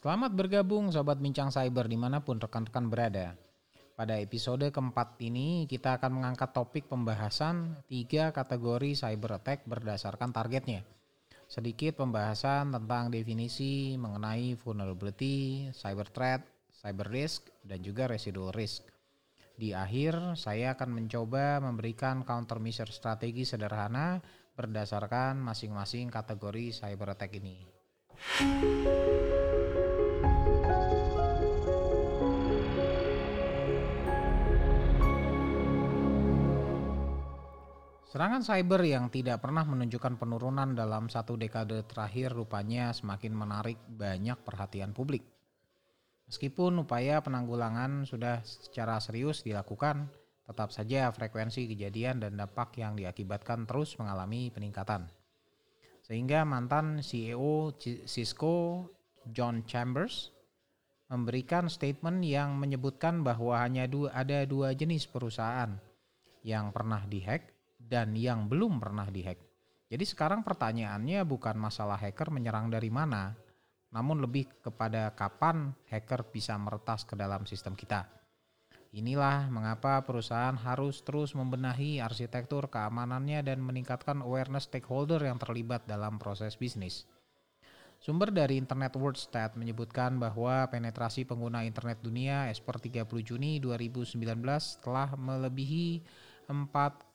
Selamat bergabung Sobat Bincang Cyber di mana pun rekan-rekan berada. Pada episode keempat ini kita akan mengangkat topik pembahasan tiga kategori cyber attack berdasarkan targetnya. Sedikit pembahasan tentang definisi mengenai vulnerability, cyber threat, cyber risk, dan juga residual risk. Di akhir, saya akan mencoba memberikan countermeasure strategi sederhana berdasarkan masing-masing kategori cyber attack ini. Serangan cyber yang tidak pernah menunjukkan penurunan dalam satu dekade terakhir rupanya semakin menarik banyak perhatian publik. Meskipun upaya penanggulangan sudah secara serius dilakukan, tetap saja frekuensi kejadian dan dampak yang diakibatkan terus mengalami peningkatan. Sehingga mantan CEO Cisco John Chambers memberikan statement yang menyebutkan bahwa hanya ada dua jenis perusahaan yang pernah dihack dan yang belum pernah dihack. Jadi sekarang pertanyaannya bukan masalah hacker menyerang dari mana, namun lebih kepada kapan hacker bisa meretas ke dalam sistem kita. Inilah mengapa perusahaan harus terus membenahi arsitektur keamanannya dan meningkatkan awareness stakeholder yang terlibat dalam proses bisnis. Sumber dari Internet World Stat menyebutkan bahwa penetrasi pengguna internet dunia as per 30 Juni 2019 telah melebihi 4,5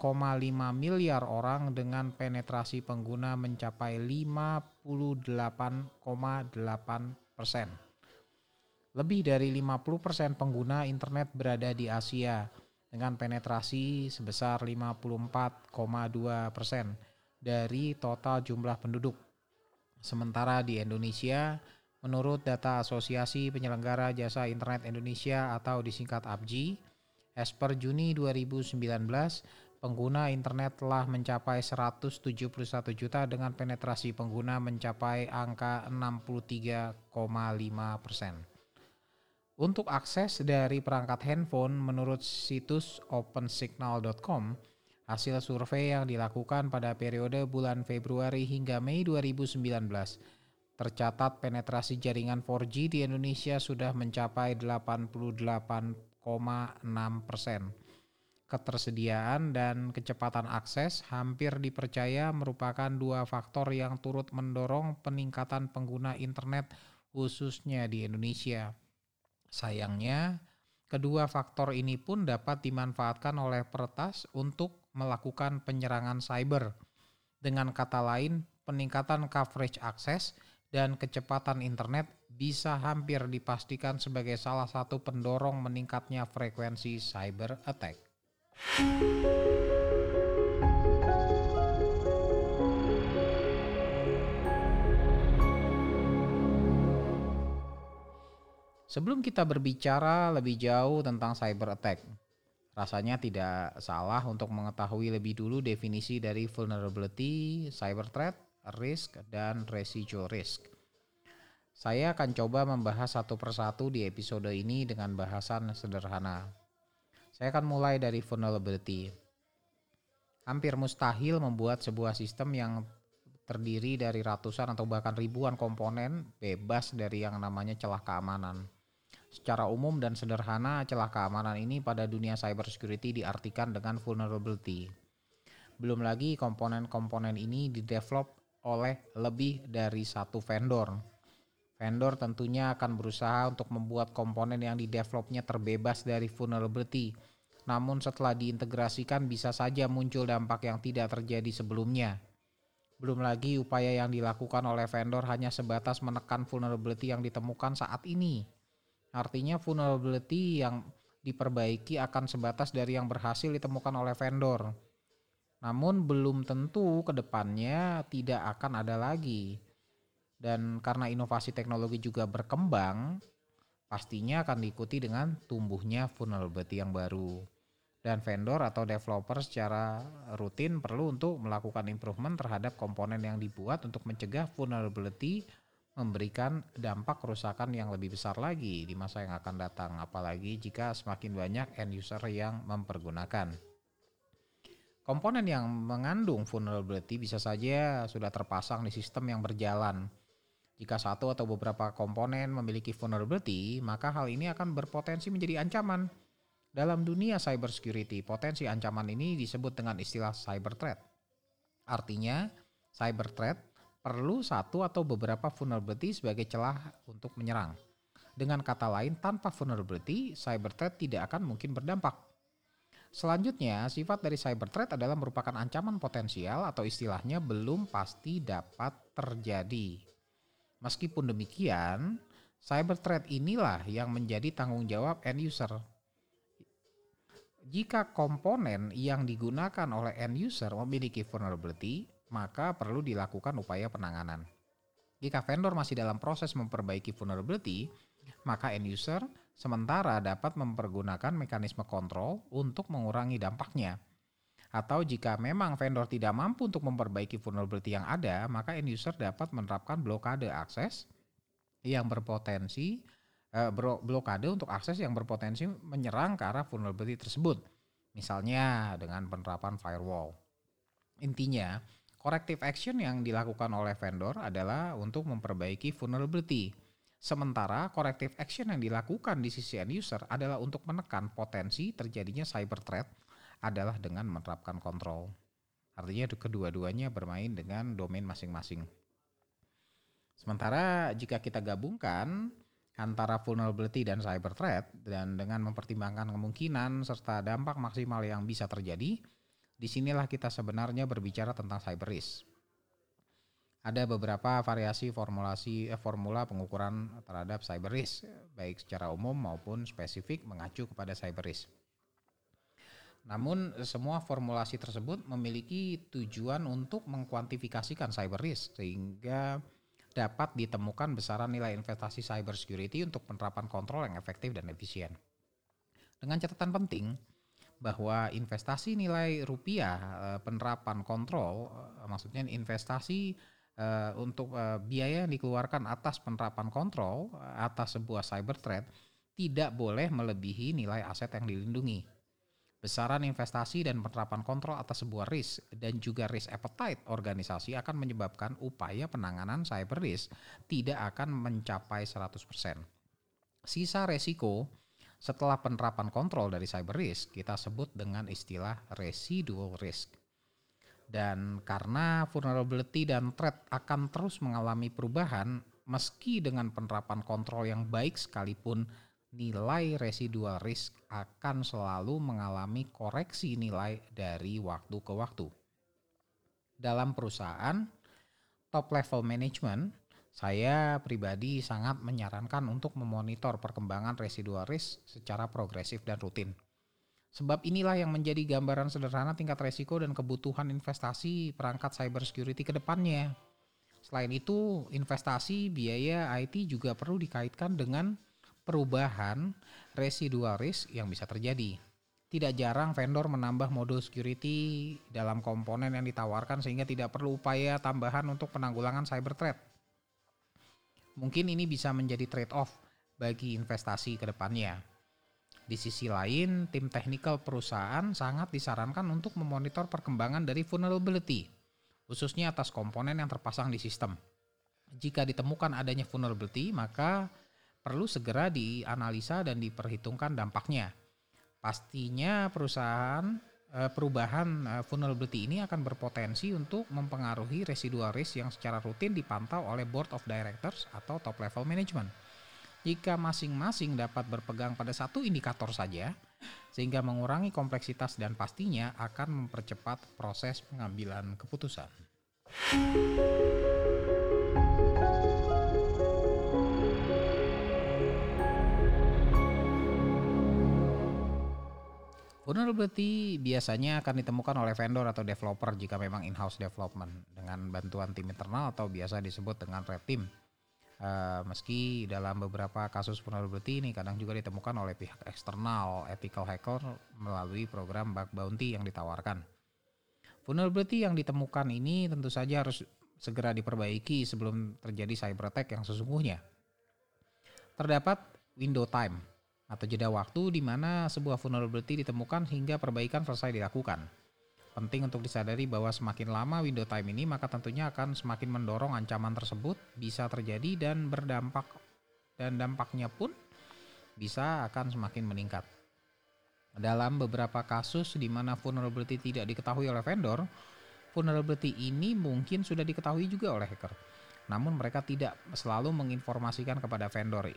miliar orang dengan penetrasi pengguna mencapai 58,8 persen. Lebih dari 50 persen pengguna internet berada di Asia dengan penetrasi sebesar 54,2 persen dari total jumlah penduduk. Sementara di Indonesia, menurut data Asosiasi Penyelenggara Jasa Internet Indonesia atau disingkat APJI, As per Juni 2019, pengguna internet telah mencapai 171 juta dengan penetrasi pengguna mencapai angka 63,5 persen. Untuk akses dari perangkat handphone menurut situs opensignal.com, hasil survei yang dilakukan pada periode bulan Februari hingga Mei 2019 tercatat penetrasi jaringan 4G di Indonesia sudah mencapai 88 persen. Ketersediaan dan kecepatan akses hampir dipercaya merupakan dua faktor yang turut mendorong peningkatan pengguna internet khususnya di Indonesia. Sayangnya, kedua faktor ini pun dapat dimanfaatkan oleh peretas untuk melakukan penyerangan cyber. Dengan kata lain, peningkatan coverage akses dan kecepatan internet bisa hampir dipastikan sebagai salah satu pendorong meningkatnya frekuensi cyber attack. Sebelum kita berbicara lebih jauh tentang cyber attack, rasanya tidak salah untuk mengetahui lebih dulu definisi dari vulnerability, cyber threat, risk, dan residual risk. Saya akan coba membahas satu persatu di episode ini dengan bahasan sederhana. Saya akan mulai dari vulnerability. Hampir mustahil membuat sebuah sistem yang terdiri dari ratusan atau bahkan ribuan komponen bebas dari yang namanya celah keamanan. Secara umum dan sederhana, celah keamanan ini pada dunia cyber security diartikan dengan vulnerability. Belum lagi komponen-komponen ini didevelop oleh lebih dari satu vendor. Vendor tentunya akan berusaha untuk membuat komponen yang didevelopnya terbebas dari vulnerability. Namun setelah diintegrasikan bisa saja muncul dampak yang tidak terjadi sebelumnya. Belum lagi upaya yang dilakukan oleh vendor hanya sebatas menekan vulnerability yang ditemukan saat ini. Artinya vulnerability yang diperbaiki akan sebatas dari yang berhasil ditemukan oleh vendor. Namun belum tentu ke depannya tidak akan ada lagi. Dan karena inovasi teknologi juga berkembang, pastinya akan diikuti dengan tumbuhnya vulnerability yang baru. Dan vendor atau developer secara rutin perlu untuk melakukan improvement terhadap komponen yang dibuat untuk mencegah vulnerability memberikan dampak kerusakan yang lebih besar lagi di masa yang akan datang apalagi jika semakin banyak end user yang mempergunakan. Komponen yang mengandung vulnerability bisa saja sudah terpasang di sistem yang berjalan. Jika satu atau beberapa komponen memiliki vulnerability, maka hal ini akan berpotensi menjadi ancaman. Dalam dunia cybersecurity, potensi ancaman ini disebut dengan istilah cyber threat. Artinya, cyber threat perlu satu atau beberapa vulnerability sebagai celah untuk menyerang. Dengan kata lain, tanpa vulnerability, cyber threat tidak akan mungkin berdampak. Selanjutnya, sifat dari cyber threat adalah merupakan ancaman potensial atau istilahnya belum pasti dapat terjadi. Meskipun demikian, cyber threat inilah yang menjadi tanggung jawab end user. Jika komponen yang digunakan oleh end user memiliki vulnerability, maka perlu dilakukan upaya penanganan. Jika vendor masih dalam proses memperbaiki vulnerability, maka end user sementara dapat mempergunakan mekanisme kontrol untuk mengurangi dampaknya. Atau jika memang vendor tidak mampu untuk memperbaiki vulnerability yang ada, maka end user dapat menerapkan blokade akses yang berpotensi eh, blokade untuk akses yang berpotensi menyerang ke arah vulnerability tersebut. Misalnya dengan penerapan firewall. Intinya, corrective action yang dilakukan oleh vendor adalah untuk memperbaiki vulnerability Sementara corrective action yang dilakukan di sisi end user adalah untuk menekan potensi terjadinya cyber threat adalah dengan menerapkan kontrol. Artinya kedua-duanya bermain dengan domain masing-masing. Sementara jika kita gabungkan antara vulnerability dan cyber threat dan dengan mempertimbangkan kemungkinan serta dampak maksimal yang bisa terjadi, di sinilah kita sebenarnya berbicara tentang cyber risk ada beberapa variasi formulasi eh, formula pengukuran terhadap cyber risk baik secara umum maupun spesifik mengacu kepada cyber risk. Namun semua formulasi tersebut memiliki tujuan untuk mengkuantifikasikan cyber risk sehingga dapat ditemukan besaran nilai investasi cyber security untuk penerapan kontrol yang efektif dan efisien. Dengan catatan penting bahwa investasi nilai rupiah eh, penerapan kontrol eh, maksudnya investasi uh, untuk biaya yang dikeluarkan atas penerapan kontrol atas sebuah cyber threat tidak boleh melebihi nilai aset yang dilindungi. Besaran investasi dan penerapan kontrol atas sebuah risk dan juga risk appetite organisasi akan menyebabkan upaya penanganan cyber risk tidak akan mencapai 100%. Sisa resiko setelah penerapan kontrol dari cyber risk kita sebut dengan istilah residual risk. Dan karena vulnerability dan threat akan terus mengalami perubahan, meski dengan penerapan kontrol yang baik sekalipun, nilai residual risk akan selalu mengalami koreksi nilai dari waktu ke waktu. Dalam perusahaan, top level management, saya pribadi sangat menyarankan untuk memonitor perkembangan residual risk secara progresif dan rutin. Sebab inilah yang menjadi gambaran sederhana tingkat resiko dan kebutuhan investasi perangkat cyber security ke depannya. Selain itu, investasi biaya IT juga perlu dikaitkan dengan perubahan residual risk yang bisa terjadi. Tidak jarang vendor menambah mode security dalam komponen yang ditawarkan sehingga tidak perlu upaya tambahan untuk penanggulangan cyber threat. Mungkin ini bisa menjadi trade-off bagi investasi ke depannya. Di sisi lain, tim technical perusahaan sangat disarankan untuk memonitor perkembangan dari vulnerability, khususnya atas komponen yang terpasang di sistem. Jika ditemukan adanya vulnerability, maka perlu segera dianalisa dan diperhitungkan dampaknya. Pastinya perusahaan eh, perubahan eh, vulnerability ini akan berpotensi untuk mempengaruhi residual risk yang secara rutin dipantau oleh board of directors atau top level management jika masing-masing dapat berpegang pada satu indikator saja, sehingga mengurangi kompleksitas dan pastinya akan mempercepat proses pengambilan keputusan. Vulnerability biasanya akan ditemukan oleh vendor atau developer jika memang in-house development dengan bantuan tim internal atau biasa disebut dengan red team Uh, meski dalam beberapa kasus vulnerability ini kadang juga ditemukan oleh pihak eksternal ethical hacker melalui program bug bounty yang ditawarkan. Vulnerability yang ditemukan ini tentu saja harus segera diperbaiki sebelum terjadi cyber attack yang sesungguhnya. Terdapat window time atau jeda waktu di mana sebuah vulnerability ditemukan hingga perbaikan selesai dilakukan. Penting untuk disadari bahwa semakin lama window time ini maka tentunya akan semakin mendorong ancaman tersebut bisa terjadi dan berdampak dan dampaknya pun bisa akan semakin meningkat. Dalam beberapa kasus di mana vulnerability tidak diketahui oleh vendor, vulnerability ini mungkin sudah diketahui juga oleh hacker. Namun mereka tidak selalu menginformasikan kepada vendor.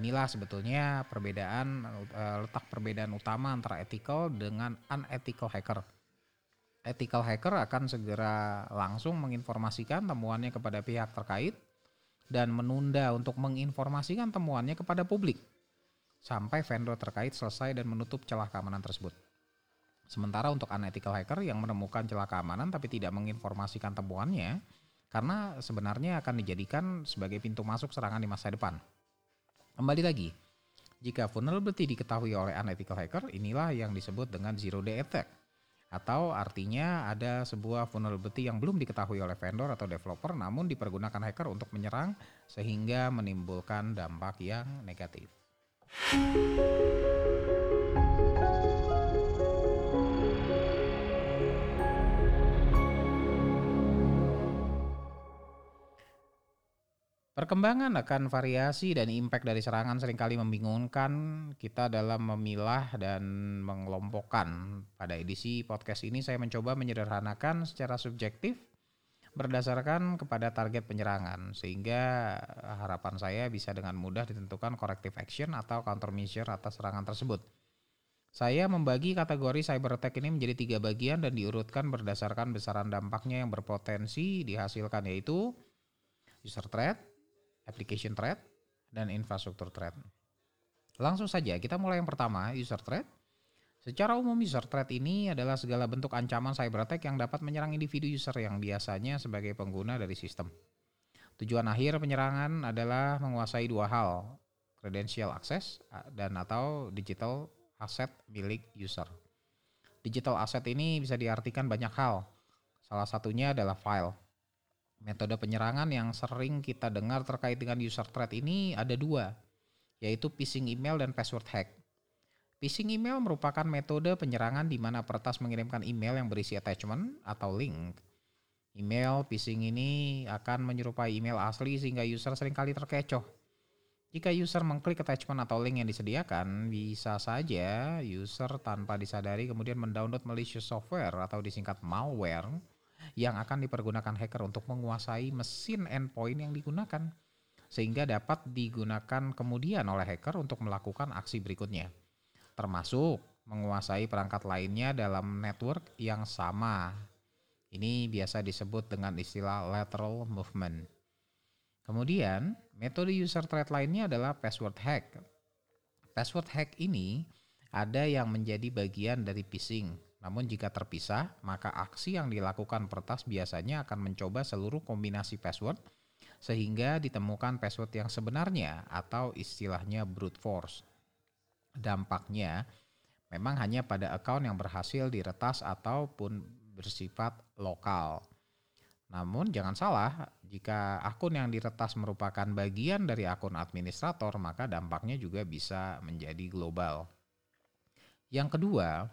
Inilah sebetulnya perbedaan eh, letak perbedaan utama antara ethical dengan unethical hacker. Ethical hacker akan segera langsung menginformasikan temuannya kepada pihak terkait dan menunda untuk menginformasikan temuannya kepada publik sampai vendor terkait selesai dan menutup celah keamanan tersebut. Sementara untuk unethical hacker yang menemukan celah keamanan tapi tidak menginformasikan temuannya, karena sebenarnya akan dijadikan sebagai pintu masuk serangan di masa depan. Kembali lagi, jika vulnerability diketahui oleh unethical hacker, inilah yang disebut dengan zero day attack. Atau artinya ada sebuah vulnerability yang belum diketahui oleh vendor atau developer namun dipergunakan hacker untuk menyerang sehingga menimbulkan dampak yang negatif. Perkembangan akan variasi dan impact dari serangan sering kali membingungkan kita dalam memilah dan mengelompokkan. Pada edisi podcast ini saya mencoba menyederhanakan secara subjektif berdasarkan kepada target penyerangan sehingga harapan saya bisa dengan mudah ditentukan corrective action atau countermeasure atas serangan tersebut. Saya membagi kategori cyber attack ini menjadi tiga bagian dan diurutkan berdasarkan besaran dampaknya yang berpotensi dihasilkan yaitu user threat, application threat, dan infrastruktur threat. Langsung saja kita mulai yang pertama, user threat. Secara umum user threat ini adalah segala bentuk ancaman cyber attack yang dapat menyerang individu user yang biasanya sebagai pengguna dari sistem. Tujuan akhir penyerangan adalah menguasai dua hal, credential access dan atau digital asset milik user. Digital asset ini bisa diartikan banyak hal. Salah satunya adalah file. Metode penyerangan yang sering kita dengar terkait dengan user threat ini ada dua, yaitu phishing email dan password hack. Phishing email merupakan metode penyerangan di mana peretas mengirimkan email yang berisi attachment atau link. Email phishing ini akan menyerupai email asli sehingga user sering kali terkecoh. Jika user mengklik attachment atau link yang disediakan, bisa saja user tanpa disadari kemudian mendownload malicious software atau disingkat malware yang akan dipergunakan hacker untuk menguasai mesin endpoint yang digunakan sehingga dapat digunakan kemudian oleh hacker untuk melakukan aksi berikutnya termasuk menguasai perangkat lainnya dalam network yang sama. Ini biasa disebut dengan istilah lateral movement. Kemudian, metode user threat lainnya adalah password hack. Password hack ini ada yang menjadi bagian dari phishing namun jika terpisah, maka aksi yang dilakukan pertas biasanya akan mencoba seluruh kombinasi password sehingga ditemukan password yang sebenarnya atau istilahnya brute force. Dampaknya memang hanya pada account yang berhasil diretas ataupun bersifat lokal. Namun jangan salah, jika akun yang diretas merupakan bagian dari akun administrator, maka dampaknya juga bisa menjadi global. Yang kedua,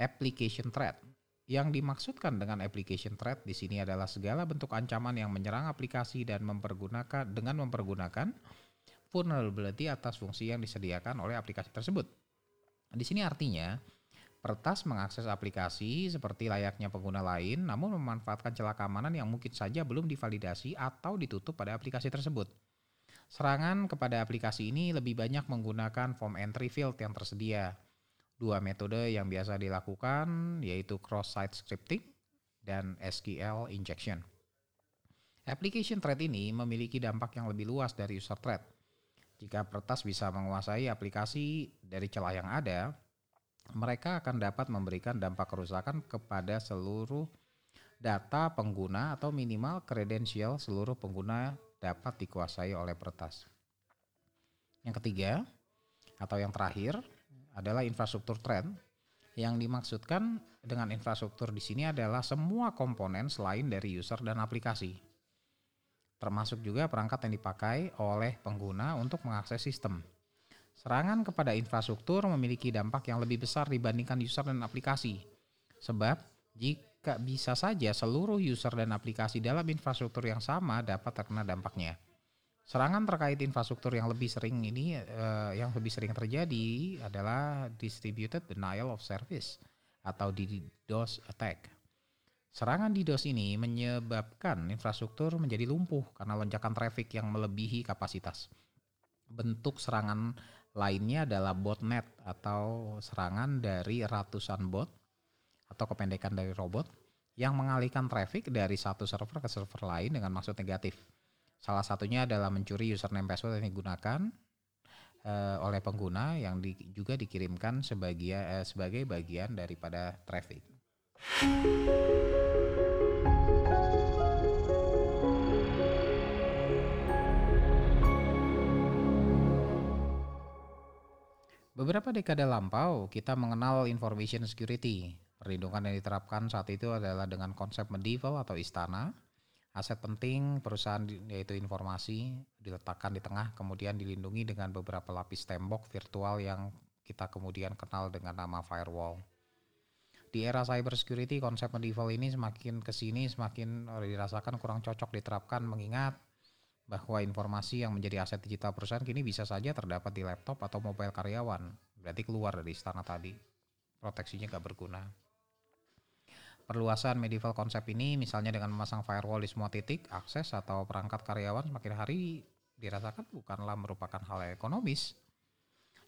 application threat. Yang dimaksudkan dengan application threat di sini adalah segala bentuk ancaman yang menyerang aplikasi dan mempergunakan dengan mempergunakan vulnerability atas fungsi yang disediakan oleh aplikasi tersebut. Di sini artinya Pertas mengakses aplikasi seperti layaknya pengguna lain, namun memanfaatkan celah keamanan yang mungkin saja belum divalidasi atau ditutup pada aplikasi tersebut. Serangan kepada aplikasi ini lebih banyak menggunakan form entry field yang tersedia, Dua metode yang biasa dilakukan yaitu cross-site scripting dan SQL injection. Application threat ini memiliki dampak yang lebih luas dari user threat. Jika peretas bisa menguasai aplikasi dari celah yang ada, mereka akan dapat memberikan dampak kerusakan kepada seluruh data pengguna atau minimal kredensial seluruh pengguna dapat dikuasai oleh peretas. Yang ketiga, atau yang terakhir, adalah infrastruktur trend. Yang dimaksudkan dengan infrastruktur di sini adalah semua komponen selain dari user dan aplikasi. Termasuk juga perangkat yang dipakai oleh pengguna untuk mengakses sistem. Serangan kepada infrastruktur memiliki dampak yang lebih besar dibandingkan user dan aplikasi. Sebab jika bisa saja seluruh user dan aplikasi dalam infrastruktur yang sama dapat terkena dampaknya. Serangan terkait infrastruktur yang lebih sering ini uh, yang lebih sering terjadi adalah distributed denial of service atau DDoS attack. Serangan DDoS ini menyebabkan infrastruktur menjadi lumpuh karena lonjakan traffic yang melebihi kapasitas. Bentuk serangan lainnya adalah botnet atau serangan dari ratusan bot atau kependekan dari robot yang mengalihkan traffic dari satu server ke server lain dengan maksud negatif. Salah satunya adalah mencuri username password yang digunakan uh, oleh pengguna yang di, juga dikirimkan sebagai uh, sebagai bagian daripada traffic. Beberapa dekade lampau, kita mengenal information security. Perlindungan yang diterapkan saat itu adalah dengan konsep medieval atau istana, Aset penting perusahaan yaitu informasi diletakkan di tengah kemudian dilindungi dengan beberapa lapis tembok virtual yang kita kemudian kenal dengan nama firewall. Di era cyber security konsep medieval ini semakin ke sini semakin dirasakan kurang cocok diterapkan mengingat bahwa informasi yang menjadi aset digital perusahaan kini bisa saja terdapat di laptop atau mobile karyawan. Berarti keluar dari istana tadi. Proteksinya gak berguna. Perluasan medieval konsep ini misalnya dengan memasang firewall di semua titik, akses atau perangkat karyawan semakin hari dirasakan bukanlah merupakan hal ekonomis.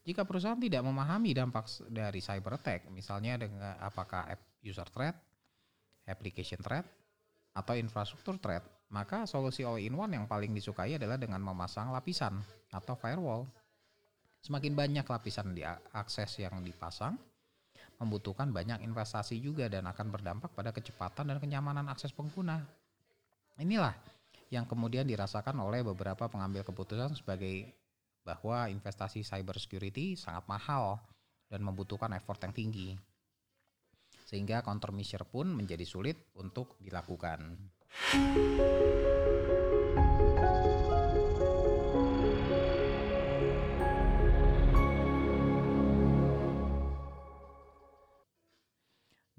Jika perusahaan tidak memahami dampak dari cyber attack, misalnya dengan apakah user threat, application threat, atau infrastruktur threat, maka solusi all-in-one yang paling disukai adalah dengan memasang lapisan atau firewall. Semakin banyak lapisan di akses yang dipasang, membutuhkan banyak investasi juga dan akan berdampak pada kecepatan dan kenyamanan akses pengguna. Inilah yang kemudian dirasakan oleh beberapa pengambil keputusan sebagai bahwa investasi cyber security sangat mahal dan membutuhkan effort yang tinggi. Sehingga countermeasure pun menjadi sulit untuk dilakukan.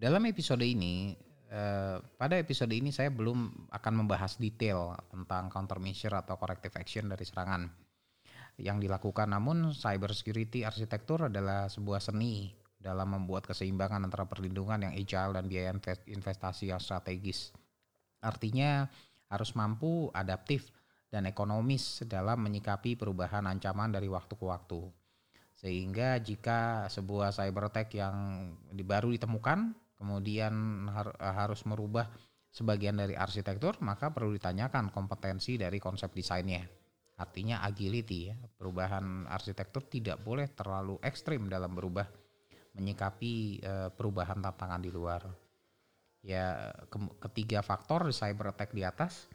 Dalam episode ini, eh, pada episode ini saya belum akan membahas detail tentang countermeasure atau corrective action dari serangan yang dilakukan. Namun cyber security arsitektur adalah sebuah seni dalam membuat keseimbangan antara perlindungan yang agile dan biaya investasi yang strategis. Artinya harus mampu adaptif dan ekonomis dalam menyikapi perubahan ancaman dari waktu ke waktu. Sehingga jika sebuah cyber attack yang baru ditemukan kemudian har harus merubah sebagian dari arsitektur, maka perlu ditanyakan kompetensi dari konsep desainnya. Artinya agility ya, perubahan arsitektur tidak boleh terlalu ekstrim dalam berubah menyikapi e, perubahan tantangan di luar. Ya ke ketiga faktor cyber attack di atas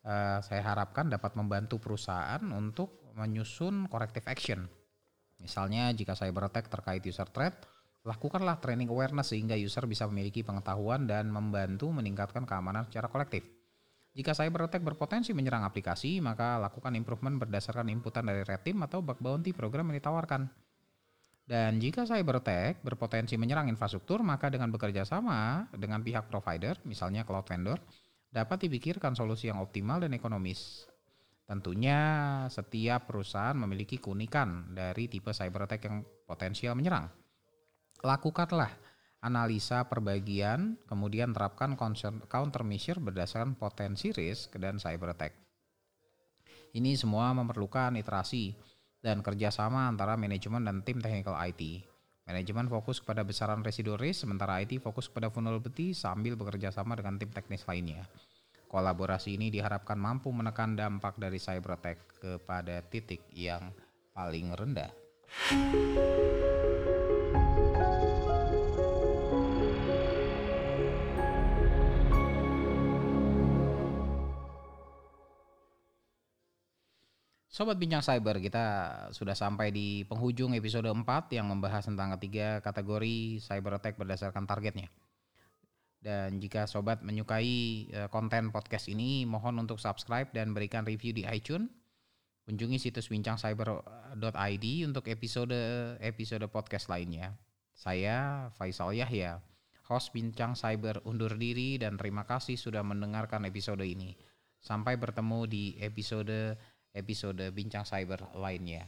e, saya harapkan dapat membantu perusahaan untuk menyusun corrective action. Misalnya jika cyber attack terkait user threat, Lakukanlah training awareness sehingga user bisa memiliki pengetahuan dan membantu meningkatkan keamanan secara kolektif. Jika cyber attack berpotensi menyerang aplikasi, maka lakukan improvement berdasarkan inputan dari red team atau bug bounty program yang ditawarkan. Dan jika cyber attack berpotensi menyerang infrastruktur, maka dengan bekerja sama dengan pihak provider, misalnya cloud vendor, dapat dipikirkan solusi yang optimal dan ekonomis. Tentunya setiap perusahaan memiliki keunikan dari tipe cyber attack yang potensial menyerang lakukanlah analisa perbagian, kemudian terapkan countermeasure berdasarkan potensi risk dan cyber attack. Ini semua memerlukan iterasi dan kerjasama antara manajemen dan tim technical IT. Manajemen fokus kepada besaran residu risk, sementara IT fokus kepada vulnerability sambil bekerja sama dengan tim teknis lainnya. Kolaborasi ini diharapkan mampu menekan dampak dari cyber attack kepada titik yang paling rendah. Sobat Bincang Cyber, kita sudah sampai di penghujung episode 4 yang membahas tentang ketiga kategori cyber attack berdasarkan targetnya. Dan jika sobat menyukai eh, konten podcast ini, mohon untuk subscribe dan berikan review di iTunes. Kunjungi situs bincangcyber.id untuk episode episode podcast lainnya. Saya Faisal Yahya, host Bincang Cyber undur diri dan terima kasih sudah mendengarkan episode ini. Sampai bertemu di episode episode Bincang Cyber lainnya.